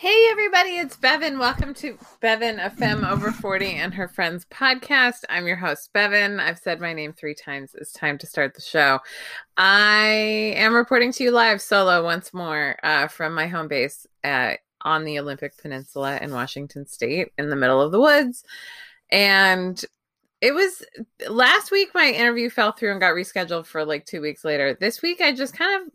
Hey everybody, it's Bevan. Welcome to Bevan, a femme over 40 and her friends podcast. I'm your host, Bevan. I've said my name three times. It's time to start the show. I am reporting to you live solo once more uh, from my home base at, on the Olympic Peninsula in Washington State in the middle of the woods. And it was last week my interview fell through and got rescheduled for like two weeks later. This week I just kind of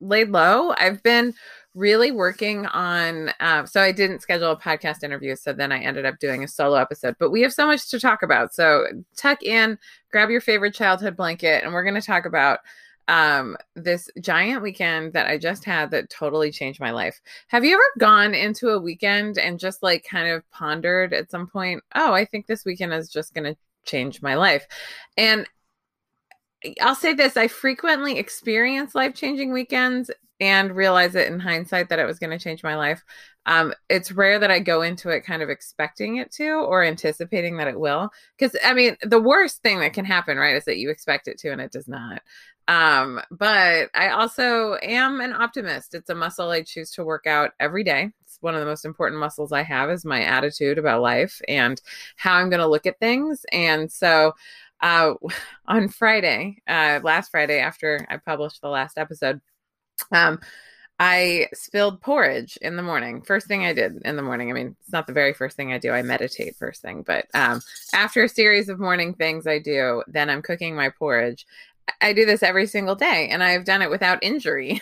laid low. I've been really working on uh, so i didn't schedule a podcast interview so then i ended up doing a solo episode but we have so much to talk about. So tuck in grab your favorite childhood blanket and we're going to talk about um this giant weekend that i just had that totally changed my life. Have you ever gone into a weekend and just like kind of pondered at some point oh i think this weekend is just going to change my life? And I'll say this I frequently experience life changing weekends and realize it in hindsight that it was going to change my life. Um, it's rare that I go into it kind of expecting it to or anticipating that it will. Because, I mean, the worst thing that can happen, right, is that you expect it to and it does not. Um, but I also am an optimist. It's a muscle I choose to work out every day. It's one of the most important muscles I have is my attitude about life and how I'm going to look at things. And so, uh, on Friday, uh, last Friday, after I published the last episode, um, I spilled porridge in the morning. First thing I did in the morning. I mean, it's not the very first thing I do. I meditate first thing, but um, after a series of morning things I do, then I'm cooking my porridge. I do this every single day, and I've done it without injury.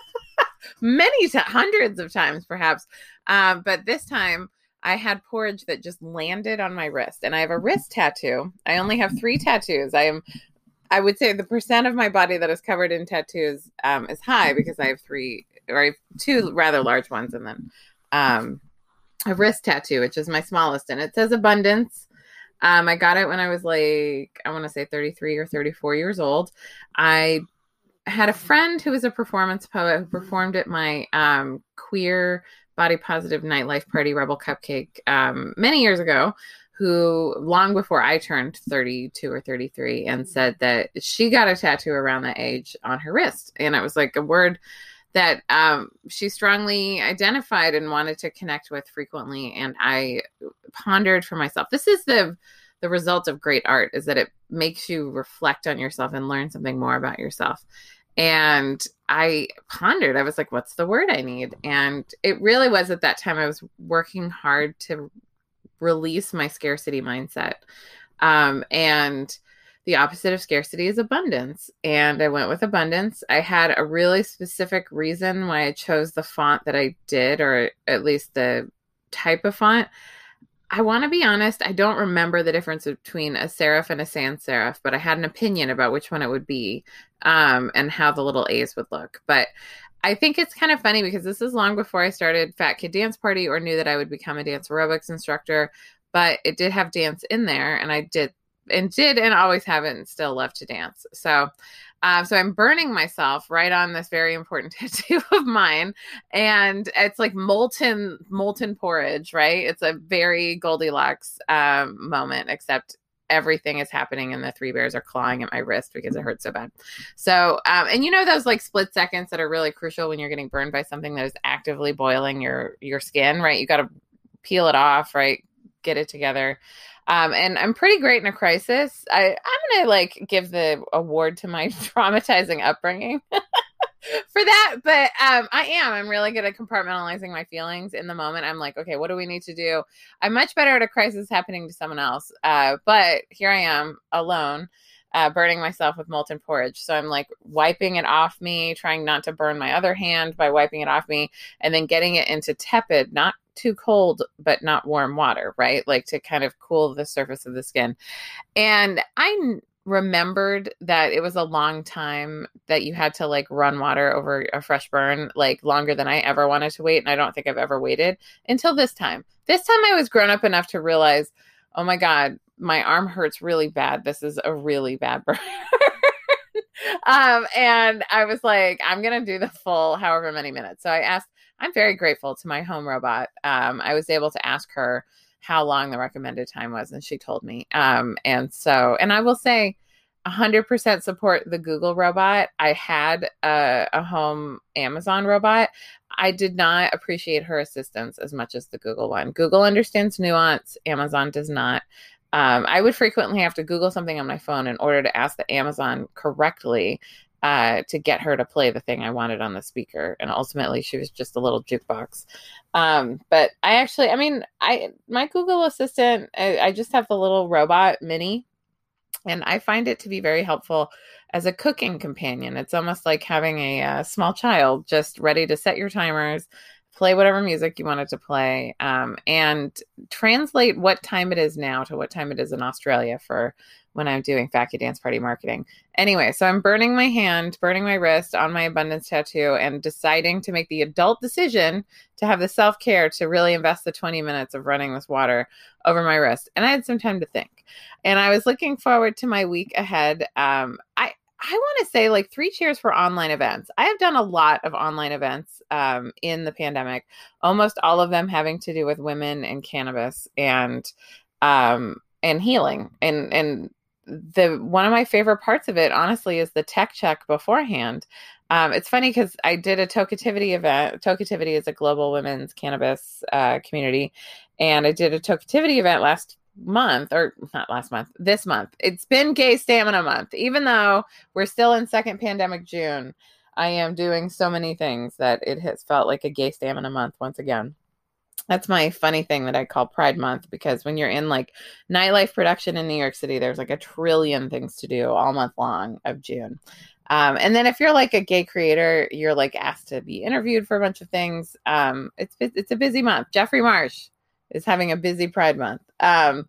Many hundreds of times, perhaps. Um, but this time, I had porridge that just landed on my wrist, and I have a wrist tattoo. I only have three tattoos. I am I would say the percent of my body that is covered in tattoos um, is high because I have three or I have two rather large ones, and then um, a wrist tattoo, which is my smallest, and it says abundance. Um, I got it when I was like I want to say 33 or 34 years old. I had a friend who was a performance poet who performed at my um, queer body positive nightlife party rebel cupcake um, many years ago who long before I turned 32 or 33 and said that she got a tattoo around that age on her wrist. And it was like a word that um, she strongly identified and wanted to connect with frequently. And I pondered for myself. This is the the result of great art is that it makes you reflect on yourself and learn something more about yourself. And I pondered, I was like, what's the word I need? And it really was at that time I was working hard to release my scarcity mindset. Um, and the opposite of scarcity is abundance. And I went with abundance. I had a really specific reason why I chose the font that I did, or at least the type of font. I want to be honest, I don't remember the difference between a serif and a sans serif, but I had an opinion about which one it would be um, and how the little A's would look. But I think it's kind of funny because this is long before I started Fat Kid Dance Party or knew that I would become a dance aerobics instructor, but it did have dance in there and I did and did and always have and still love to dance. So um, so I'm burning myself right on this very important tattoo of mine, and it's like molten molten porridge, right? It's a very Goldilocks um, moment, except everything is happening and the three bears are clawing at my wrist because it hurts so bad. So, um, and you know those like split seconds that are really crucial when you're getting burned by something that is actively boiling your your skin, right? You got to peel it off, right? Get it together. Um, and I'm pretty great in a crisis. I I'm gonna like give the award to my traumatizing upbringing. for that. But um, I am. I'm really good at compartmentalizing my feelings in the moment. I'm like, okay, what do we need to do? I'm much better at a crisis happening to someone else. Uh, but here I am alone. Uh, burning myself with molten porridge. So I'm like wiping it off me, trying not to burn my other hand by wiping it off me, and then getting it into tepid, not too cold, but not warm water, right? Like to kind of cool the surface of the skin. And I remembered that it was a long time that you had to like run water over a fresh burn, like longer than I ever wanted to wait. And I don't think I've ever waited until this time. This time I was grown up enough to realize, oh my God, my arm hurts really bad. This is a really bad burn. um, and I was like, I'm going to do the full however many minutes. So I asked, I'm very grateful to my home robot. Um, I was able to ask her how long the recommended time was and she told me um and so and i will say 100% support the Google robot. I had a, a, home Amazon robot. I did not appreciate her assistance as much as the Google one. Google understands nuance, Amazon does not. Um, I would frequently have to Google something on my phone in order to ask the Amazon correctly uh, to get her to play the thing I wanted on the speaker. And ultimately, she was just a little jukebox. Um, but I actually, I mean, I my Google Assistant, I, I just have the little robot mini and I find it to be very helpful as a cooking companion. It's almost like having a, a, uh, small child just ready to set your timers, play whatever music you wanted to play, um, and translate what time it is now to what time it is in Australia for when I'm doing Fat Kid Dance Party marketing. Anyway, so I'm burning my hand, burning my wrist on my abundance tattoo, and deciding to make the adult decision to have the self care to really invest the 20 minutes of running this water over my wrist. And I had some time to think. And I was looking forward to my week ahead. Um, I, I want to say like three cheers for online events. I have done a lot of online events um, in the pandemic, almost all of them having to do with women and cannabis and um, and healing. And and the one of my favorite parts of it, honestly, is the tech check beforehand. Um, it's funny because I did a Tokeativity event. Tokeativity is a global women's cannabis uh, community, and I did a Tokeativity event last month or not last month this month it's been gay stamina month even though we're still in second pandemic june i am doing so many things that it has felt like a gay stamina month once again that's my funny thing that I call Pride Month because when you're in like nightlife production in New York City, there's like a trillion things to do all month long of June. Um, and then if you're like a gay creator, you're like asked to be interviewed for a bunch of things. Um, it's it's a busy month. Jeffrey Marsh is having a busy Pride Month. Um,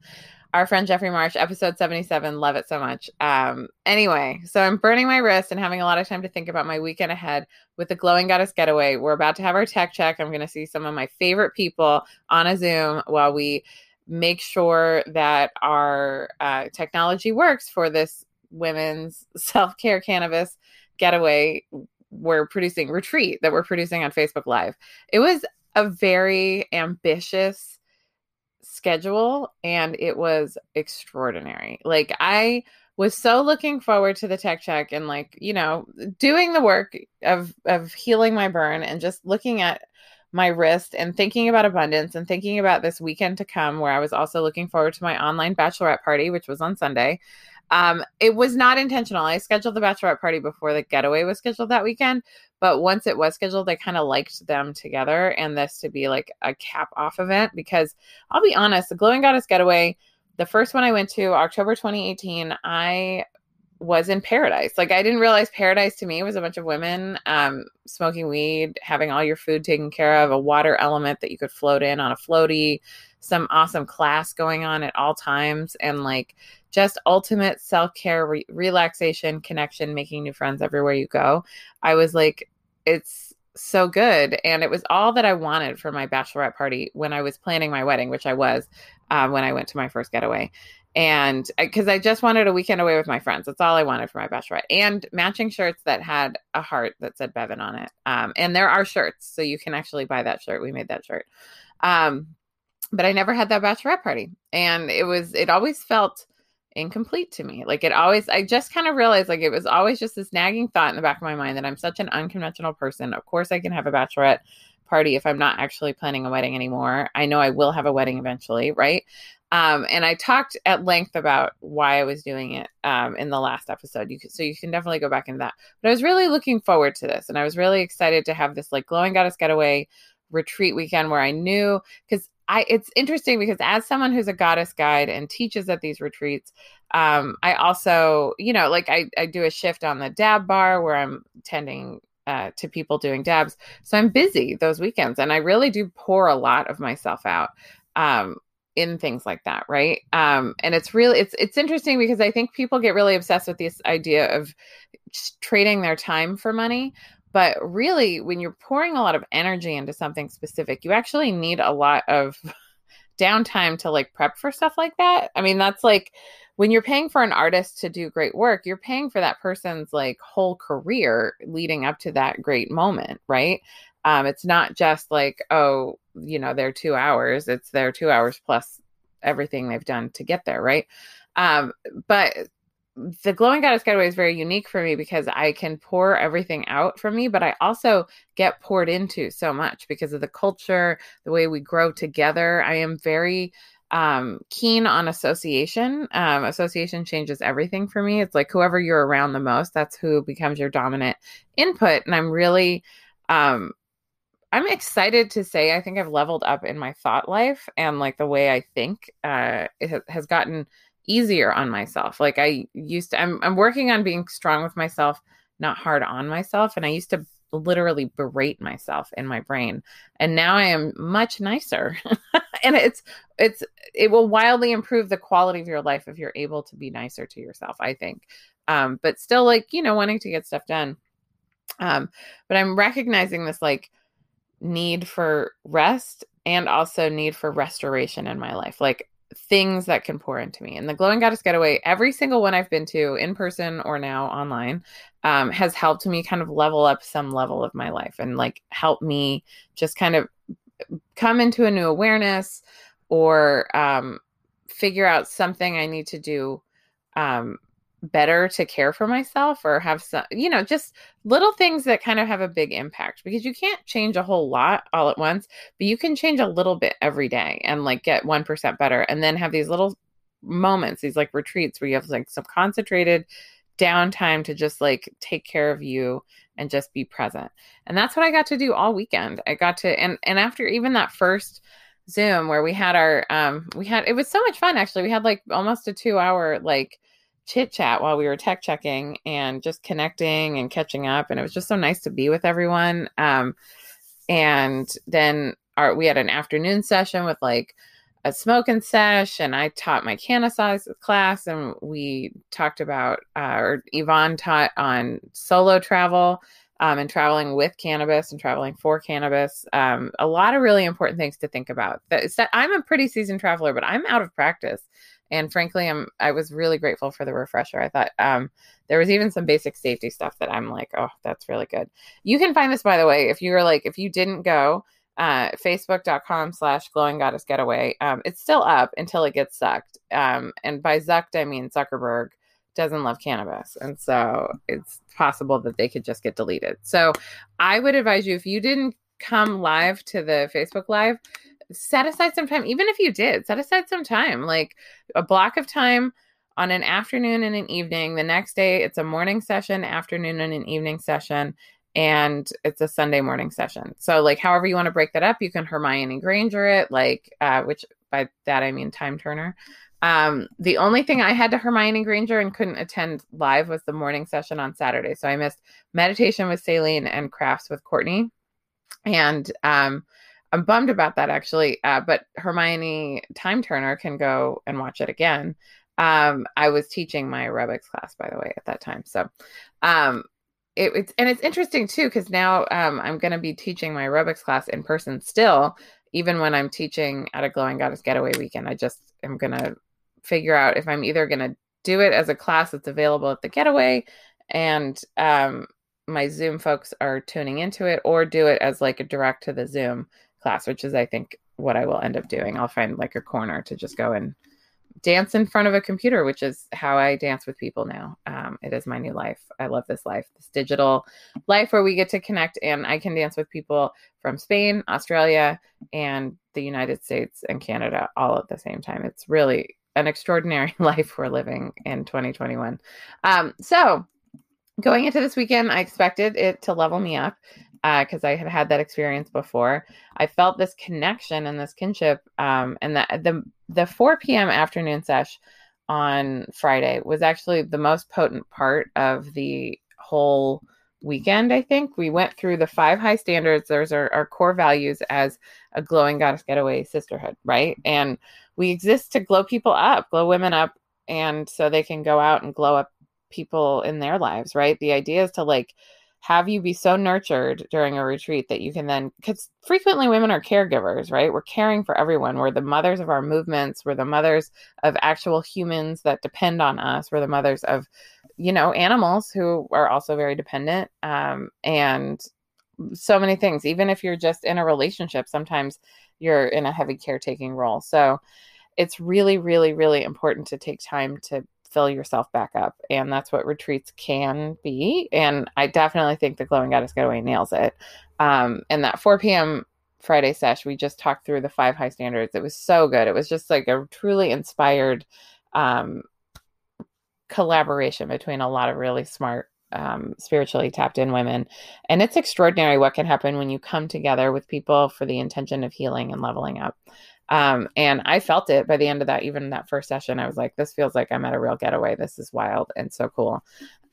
our friend Jeffrey Marsh, episode 77. Love it so much. Um, anyway, so I'm burning my wrist and having a lot of time to think about my weekend ahead with the Glowing Goddess Getaway. We're about to have our tech check. I'm going to see some of my favorite people on a Zoom while we make sure that our uh, technology works for this women's self care cannabis getaway we're producing retreat that we're producing on Facebook Live. It was a very ambitious schedule and it was extraordinary. Like I was so looking forward to the tech check and like, you know, doing the work of of healing my burn and just looking at my wrist and thinking about abundance and thinking about this weekend to come where I was also looking forward to my online bachelorette party which was on Sunday. Um, it was not intentional. I scheduled the bachelorette party before the getaway was scheduled that weekend, but once it was scheduled, I kind of liked them together and this to be like a cap off event because I'll be honest, the Glowing Goddess Getaway, the first one I went to, October 2018, I was in paradise. Like I didn't realize paradise to me was a bunch of women um, smoking weed, having all your food taken care of, a water element that you could float in on a floaty, some awesome class going on at all times, and like just ultimate self care, re- relaxation, connection, making new friends everywhere you go. I was like, it's so good. And it was all that I wanted for my bachelorette party when I was planning my wedding, which I was uh, when I went to my first getaway. And because I, I just wanted a weekend away with my friends. That's all I wanted for my bachelorette. And matching shirts that had a heart that said Bevan on it. Um, and there are shirts. So you can actually buy that shirt. We made that shirt. Um, but I never had that bachelorette party. And it was, it always felt, incomplete to me. Like it always, I just kind of realized like it was always just this nagging thought in the back of my mind that I'm such an unconventional person. Of course, I can have a bachelorette party if I'm not actually planning a wedding anymore. I know I will have a wedding eventually, right? Um, and I talked at length about why I was doing it um, in the last episode. You can, so you can definitely go back in that. But I was really looking forward to this, and I was really excited to have this like glowing goddess getaway retreat weekend where I knew because I it's interesting because as someone who's a goddess guide and teaches at these retreats, um, I also, you know, like I, I do a shift on the dab bar where I'm tending uh, to people doing dabs. So I'm busy those weekends and I really do pour a lot of myself out um, in things like that, right? Um, and it's really it's it's interesting because I think people get really obsessed with this idea of trading their time for money, but really, when you're pouring a lot of energy into something specific, you actually need a lot of downtime to like prep for stuff like that. I mean, that's like when you're paying for an artist to do great work, you're paying for that person's like whole career leading up to that great moment, right? Um, it's not just like, oh, you know, they're two hours, it's their two hours plus everything they've done to get there, right? Um, but the glowing goddess getaway is very unique for me because I can pour everything out from me, but I also get poured into so much because of the culture, the way we grow together. I am very um, keen on association. Um, association changes everything for me. It's like whoever you're around the most, that's who becomes your dominant input. And I'm really, um, I'm excited to say I think I've leveled up in my thought life and like the way I think uh, it has gotten easier on myself. Like I used to, I'm, I'm working on being strong with myself, not hard on myself. And I used to literally berate myself in my brain. And now I am much nicer. and it's, it's, it will wildly improve the quality of your life if you're able to be nicer to yourself, I think. Um, but still like, you know, wanting to get stuff done. Um, but I'm recognizing this like need for rest and also need for restoration in my life. Like things that can pour into me. And the Glowing Goddess Getaway, every single one I've been to in person or now online, um, has helped me kind of level up some level of my life and like help me just kind of come into a new awareness or um, figure out something I need to do um, better to care for myself or have some you know just little things that kind of have a big impact because you can't change a whole lot all at once but you can change a little bit every day and like get 1% better and then have these little moments these like retreats where you have like some concentrated downtime to just like take care of you and just be present. And that's what i got to do all weekend. I got to and and after even that first zoom where we had our um we had it was so much fun actually. We had like almost a two hour like chit chat while we were tech checking and just connecting and catching up. And it was just so nice to be with everyone. Um, and then our, we had an afternoon session with like a smoking sesh, and I taught my size class, and we talked about, uh, or Yvonne taught on solo travel. Um, and traveling with cannabis and traveling for cannabis. Um, a lot of really important things to think about. That, that I'm a pretty seasoned traveler, but I'm out of practice and frankly i'm i was really grateful for the refresher. I thought um, there was even some basic safety stuff that i'm like oh that's really good. You can find this by the way if you were like if you didn't go uh, facebook.com slash glowing goddess getaway um, it's still up until it gets zucked. Um, and by zucked i mean zuckerberg doesn't love cannabis. And so it's possible that they could just get deleted. So i would advise you if you didn't come live to the facebook live set aside some time even if you did set aside some time like a block of time on an afternoon and an evening the next day it's a morning session afternoon and an evening session and it's a sunday morning session so like however you want to break that up you can hermione granger it like uh, which by that i mean time turner um, the only thing I had to Hermione Granger and couldn't attend live was the morning session on Saturday. So I missed meditation with Saline and crafts with Courtney. And um, I'm bummed about that actually. Uh, but Hermione Time Turner can go and watch it again. Um, I was teaching my aerobics class, by the way, at that time. So, um, it, it's and it's interesting too because now um, I'm going to be teaching my aerobics class in person still, even when I'm teaching at a Glowing Goddess Getaway weekend. I just am going to figure out if I'm either going to do it as a class that's available at the Getaway, and um, my Zoom folks are tuning into it, or do it as like a direct to the Zoom class, which is I think what I will end up doing. I'll find like a corner to just go and dance in front of a computer, which is how I dance with people now. Um, it is my new life. I love this life, this digital life where we get to connect and I can dance with people from Spain, Australia, and the United States and Canada all at the same time. It's really an extraordinary life we're living in 2021. Um, so, going into this weekend, I expected it to level me up because uh, I had had that experience before. I felt this connection and this kinship, um, and the the the 4 p.m. afternoon sesh on Friday was actually the most potent part of the whole weekend. I think we went through the five high standards. There's our, our core values as a glowing goddess getaway sisterhood, right? And we exist to glow people up, glow women up, and so they can go out and glow up people in their lives, right? The idea is to like have you be so nurtured during a retreat that you can then because frequently women are caregivers right? We're caring for everyone. We're the mothers of our movements. We're the mothers of actual humans that depend on us. We're the mothers of you know animals who are also very dependent um, and so many things. Even if you're just in a relationship sometimes you're in a heavy caretaking role. So it's really really really important to take time to fill yourself back up. And that's what retreats can be. And I definitely think the Glowing Goddess Getaway nails it. Um, and that 4 p.m. Friday sesh, we just talked through the five high standards. It was so good. It was just like a truly inspired um, collaboration between a lot of really smart um, spiritually tapped in women. And it's extraordinary what can happen when you come together with people for the intention of healing and leveling up. Um, and I felt it by the end of that, even that first session, I was like, this feels like I'm at a real getaway. This is wild and so cool.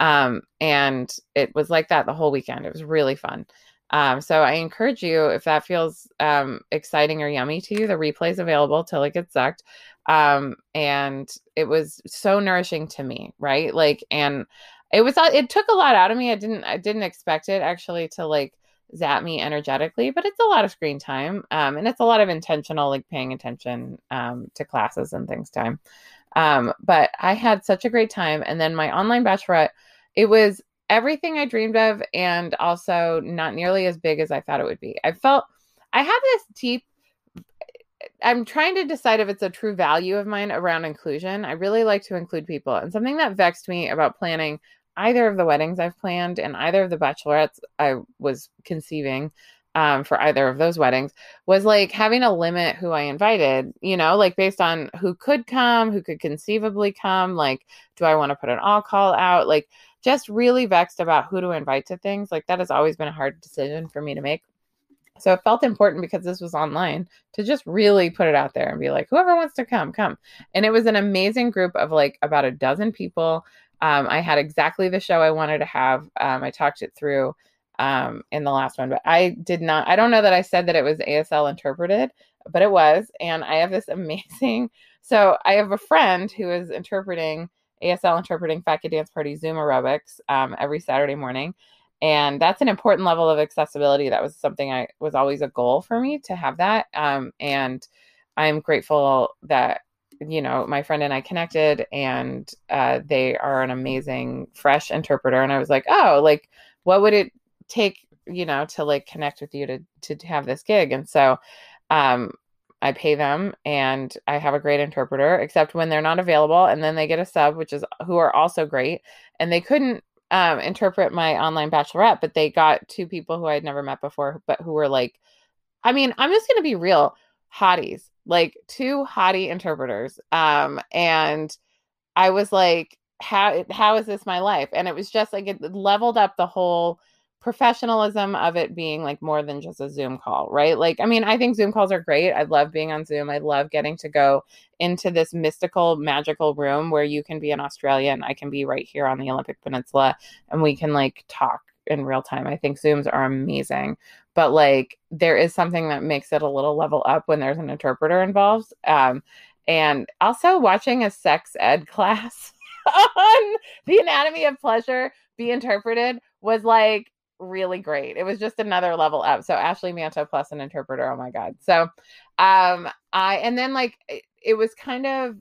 Um, and it was like that the whole weekend. It was really fun. Um, so I encourage you, if that feels um, exciting or yummy to you, the replay is available till it gets sucked. Um, and it was so nourishing to me, right? Like, and it was, it took a lot out of me. I didn't, I didn't expect it actually to like zap me energetically, but it's a lot of screen time. Um, and it's a lot of intentional, like paying attention um, to classes and things time. Um, but I had such a great time. And then my online bachelorette, it was everything I dreamed of and also not nearly as big as I thought it would be. I felt I have this deep I'm trying to decide if it's a true value of mine around inclusion. I really like to include people. And something that vexed me about planning either of the weddings I've planned and either of the bachelorettes I was conceiving um, for either of those weddings was like having a limit who I invited, you know, like based on who could come, who could conceivably come. Like, do I want to put an all call out? Like, just really vexed about who to invite to things. Like, that has always been a hard decision for me to make. So it felt important because this was online to just really put it out there and be like, whoever wants to come, come. And it was an amazing group of like about a dozen people. Um, I had exactly the show I wanted to have. Um, I talked it through um, in the last one, but I did not. I don't know that I said that it was ASL interpreted, but it was. And I have this amazing. So I have a friend who is interpreting ASL interpreting Fat Kid Dance Party Zoom aerobics um, every Saturday morning. And that's an important level of accessibility. That was something I was always a goal for me to have that. Um, and I'm grateful that you know my friend and I connected, and uh, they are an amazing fresh interpreter. And I was like, oh, like what would it take you know to like connect with you to to have this gig and so um I pay them and I have a great interpreter, except when they're not available. And then they get a sub, which is who are also great. And they couldn't um, interpret my online bachelorette, but they got two people who I'd never met before, but who were like, I mean, I'm just to be real hotties, like two hottie interpreters. Um, and I was like, how, how is this my life? And it was just like, it leveled up the whole professionalism of it being like more than just a Zoom call, right? Like, I mean, I think Zoom calls are great. I love being on Zoom. I love getting to go into this mystical, magical room where you can be in Australia and I can be right here on the Olympic Peninsula and we can like talk in real time. I think Zooms are amazing. But like, there is something that makes it a little level up when there's an interpreter involved. Um, and also watching a sex ed class on the anatomy of pleasure be interpreted was like really great. It was just another level up. So Ashley Manta plus an interpreter. Oh my god. So um I and then like it, it was kind of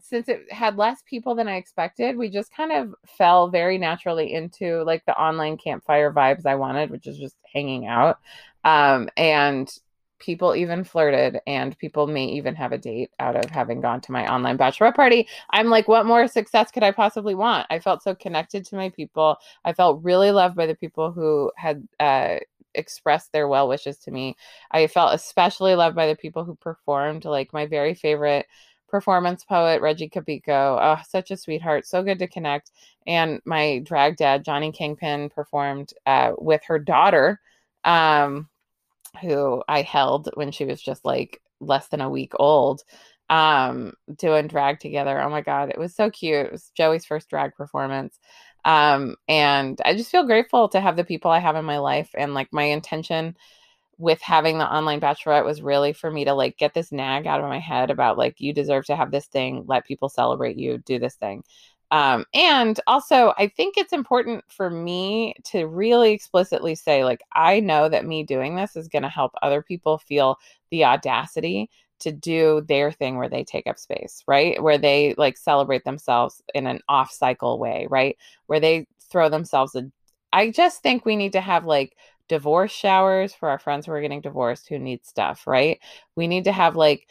since it had less people than I expected, we just kind of fell very naturally into like the online campfire vibes I wanted, which is just hanging out. Um and people even flirted and people may even have a date out of having gone to my online bachelorette party. I'm like what more success could i possibly want? I felt so connected to my people. I felt really loved by the people who had uh, expressed their well wishes to me. I felt especially loved by the people who performed like my very favorite performance poet Regie Cabico. Oh, such a sweetheart. So good to connect. And my drag dad, Johnny Kingpin, performed uh, with her daughter. Um, who I held when she was just like less than a week old, um, doing drag together. Oh my God, it was so cute. It was Joey's first drag performance. Um, and I just feel grateful to have the people I have in my life. And like my intention with having the online bachelorette was really for me to like get this nag out of my head about like, you deserve to have this thing, let people celebrate you, do this thing. Um, and also, I think it's important for me to really explicitly say, like, I know that me doing this is going to help other people feel the audacity to do their thing where they take up space, right? Where they like celebrate themselves in an off cycle way, right? Where they throw themselves a. I just think we need to have like divorce showers for our friends who are getting divorced who need stuff, right? We need to have like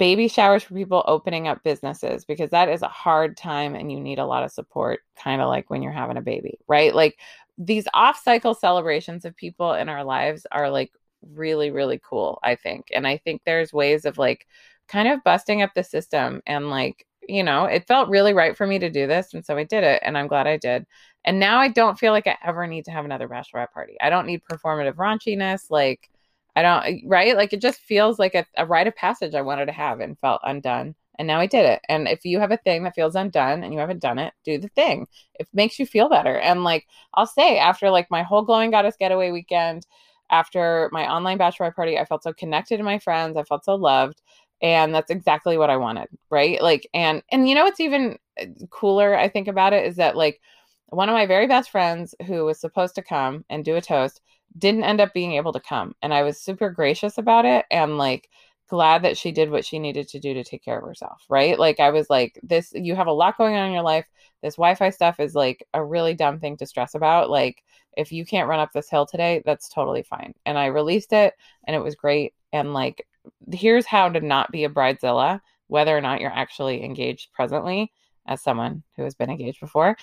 baby showers for people opening up businesses because that is a hard time and you need a lot of support, kind of like when you're having a baby, right? Like these off cycle celebrations of people in our lives are like really, really cool, I think. And I think there's ways of like kind of busting up the system and like, you know, it felt really right for me to do this. And so I did it and I'm glad I did. And now I don't feel like I ever need to have another bachelorette party. I don't need performative raunchiness. Like, I don't, right? Like, it just feels like a, a rite of passage I wanted to have and felt undone. And now I did it. And if you have a thing that feels undone and you haven't done it, do the thing. It makes you feel better. And like, I'll say, after like my whole Glowing Goddess getaway weekend, after my online bachelorette party, I felt so connected to my friends. I felt so loved. And that's exactly what I wanted. Right. Like, and, and you know, what's even uh, cooler, I think about it is that like one of my very best friends who was supposed to come and do a toast didn't end up being able to come. And I was super gracious about it and like glad that she did what she needed to do to take care of herself. Right. Like, I was like, this, you have a lot going on in your life. This Wi Fi stuff is like a really dumb thing to stress about. Like, if you can't run up this hill today, that's totally fine. And I released it and it was great. And like, here's how to not be a bridezilla, whether or not you're actually engaged presently as someone who has been engaged before.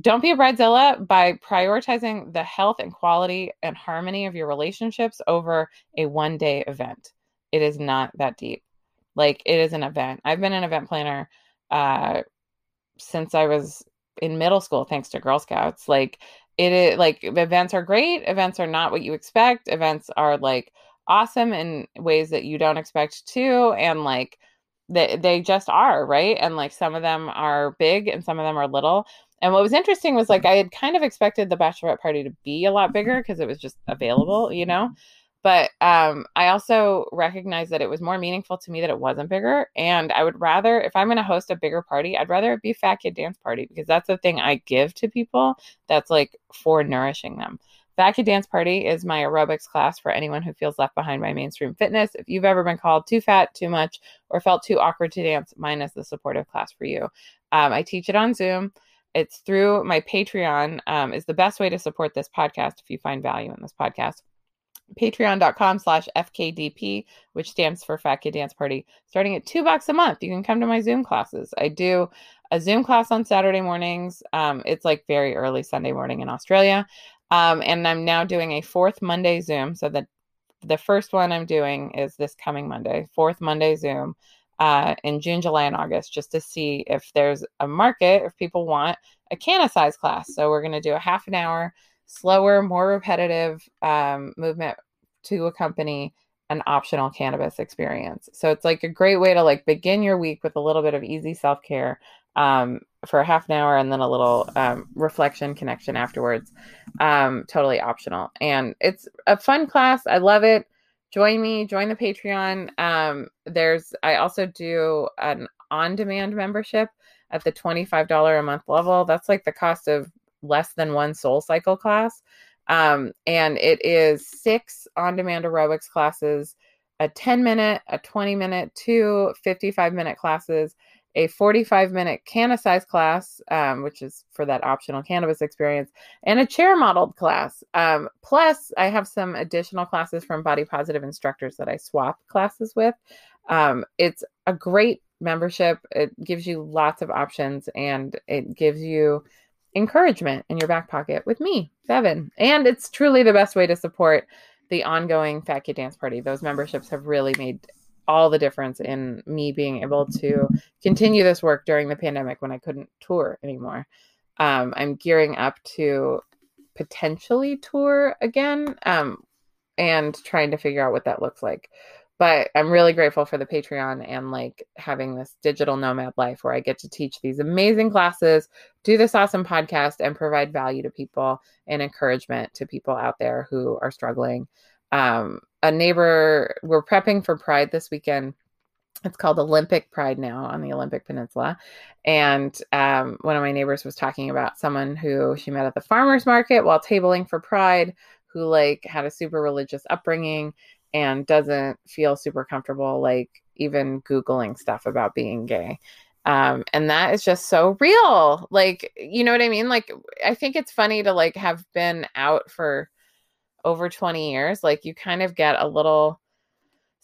Don't be a bridezilla by prioritizing the health and quality and harmony of your relationships over a one day event. It is not that deep. Like it is an event. I've been an event planner uh, since I was in middle school, thanks to Girl Scouts. Like it is like events are great. Events are not what you expect. Events are like awesome in ways that you don't expect to. And like they, they just are, right? And like some of them are big and some of them are little. And what was interesting was like I had kind of expected the bachelorette party to be a lot bigger because it was just available, you know. But um, I also recognized that it was more meaningful to me that it wasn't bigger. And I would rather, if I'm going to host a bigger party, I'd rather it be fat kid dance party because that's the thing I give to people that's like for nourishing them. Fat Dance Party is my aerobics class for anyone who feels left behind by mainstream fitness. If you've ever been called too fat, too much, or felt too awkward to dance, mine is the supportive class for you. Um, I teach it on Zoom it's through my Patreon um, is the best way to support this podcast if you find value in this podcast. Patreon.com slash FKDP, which stands for Fat Kid Dance Party, starting at two bucks a month. You can come to my Zoom classes. I do a Zoom class on Saturday mornings. Um, it's like very early Sunday morning in Australia. Um, and I'm now doing a fourth Monday Zoom. So the the first one I'm doing is this coming Monday, fourth Monday Zoom uh, in June, July, and August just to see if there's a market, if people want a canna size class. So we're going to do a half an hour, slower, more repetitive um, movement to accompany an optional cannabis experience. So it's like a great way to like begin your week with a little bit of easy self care um, for a half an hour and then a little um, reflection connection afterwards. Um, totally optional. And it's a fun class. I love it join me, join the Patreon. Um, there's I also do an on-demand membership at the $25 a month level. That's like the cost of less than one soul cycle class. Um, and it is six on-demand aerobics classes, a 10 minute, a 20 minute, two 55 minute classes a 45 minute canna size class, um, which is for that optional cannabis experience, and a chair modeled class. Um, plus, I have some additional classes from body positive instructors that I swap classes with. Um, it's a great membership. It gives you lots of options and it gives you encouragement in your back pocket with me, Bevan. And it's truly the best way to support the ongoing Fat Kid Dance Party. Those memberships have really made all the difference in me being able to continue this work during the pandemic when I couldn't tour anymore. Um, I'm gearing up to potentially tour again um, and trying to figure out what that looks like. But I'm really grateful for the Patreon and like having this digital nomad life where I get to teach these amazing classes, do this awesome podcast, and provide value to people and encouragement to people out there who are struggling um, a neighbor, we're prepping for Pride this weekend. It's called Olympic Pride now on the Olympic Peninsula. And um, one of my neighbors was talking about someone who she met at the farmer's market while tabling for Pride, who like had a super religious upbringing and doesn't feel super comfortable, like even Googling stuff about being gay. Um, and that is just so real. Like, you know what I mean? Like, I think it's funny to like have been out for over 20 years, like you kind of get a little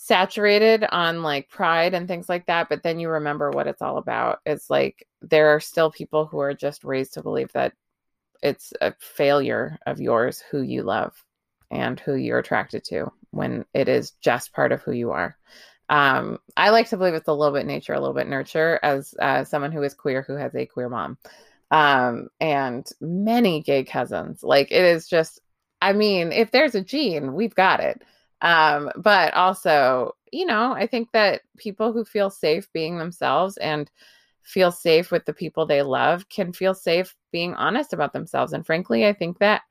saturated on like pride and things like that but then you remember what it's all about. It's like there are still people who are just raised to believe that it's a failure of yours who you love and who you're attracted to when it is just part of who you are. Um, i like to believe it's a little bit nature a little bit nurture as uh, someone who is queer who has a queer mom. Um, and many gay cousins. Like it is just i mean if there's a gene we've got it um, but also, you know, I think that people who feel safe being themselves and feel safe with the people they love can feel safe being honest about themselves. And frankly, I think that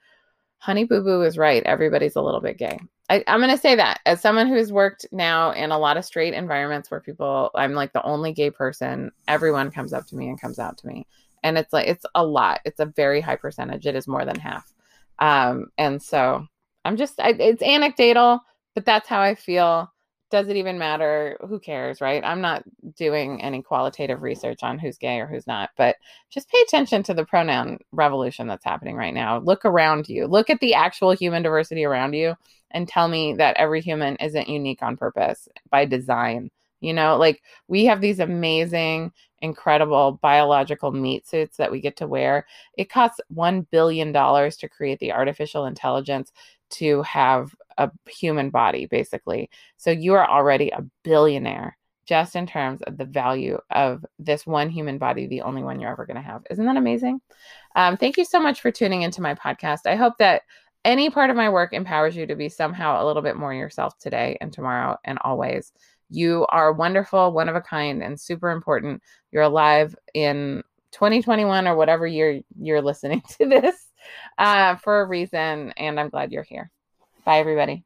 Honey Boo Boo is right. Everybody's a little bit gay. I, am going to say that as someone who's worked now in a lot of straight environments where people, I'm like the only gay person, everyone comes up to me and comes out to me. And it's like, it's a lot. It's a very high percentage. It is more than half. Um, and so I'm just, I, it's anecdotal but that's how I feel. Does it even matter? Who cares, right? I'm not doing any qualitative research on who's gay or who's not, but just pay attention to the pronoun revolution that's happening right now. Look around you, look at the actual human diversity around you, and tell me that every human isn't unique on purpose by design. You know, like we have these amazing, incredible biological meat suits that we get to wear. It costs $1 billion to create the artificial intelligence to have a human body, basically. So you are already a billionaire just in terms of the value of this one human body, the only one you're ever going to have. Isn't that amazing? Um, thank you so much for tuning into my podcast. I hope that any part of my work empowers you to be somehow a little bit more yourself today and tomorrow and always. You are wonderful, one of a kind, and super important. You're alive in 2021 or whatever year you're listening to this uh, for a reason, and I'm glad you're here. Bye, everybody.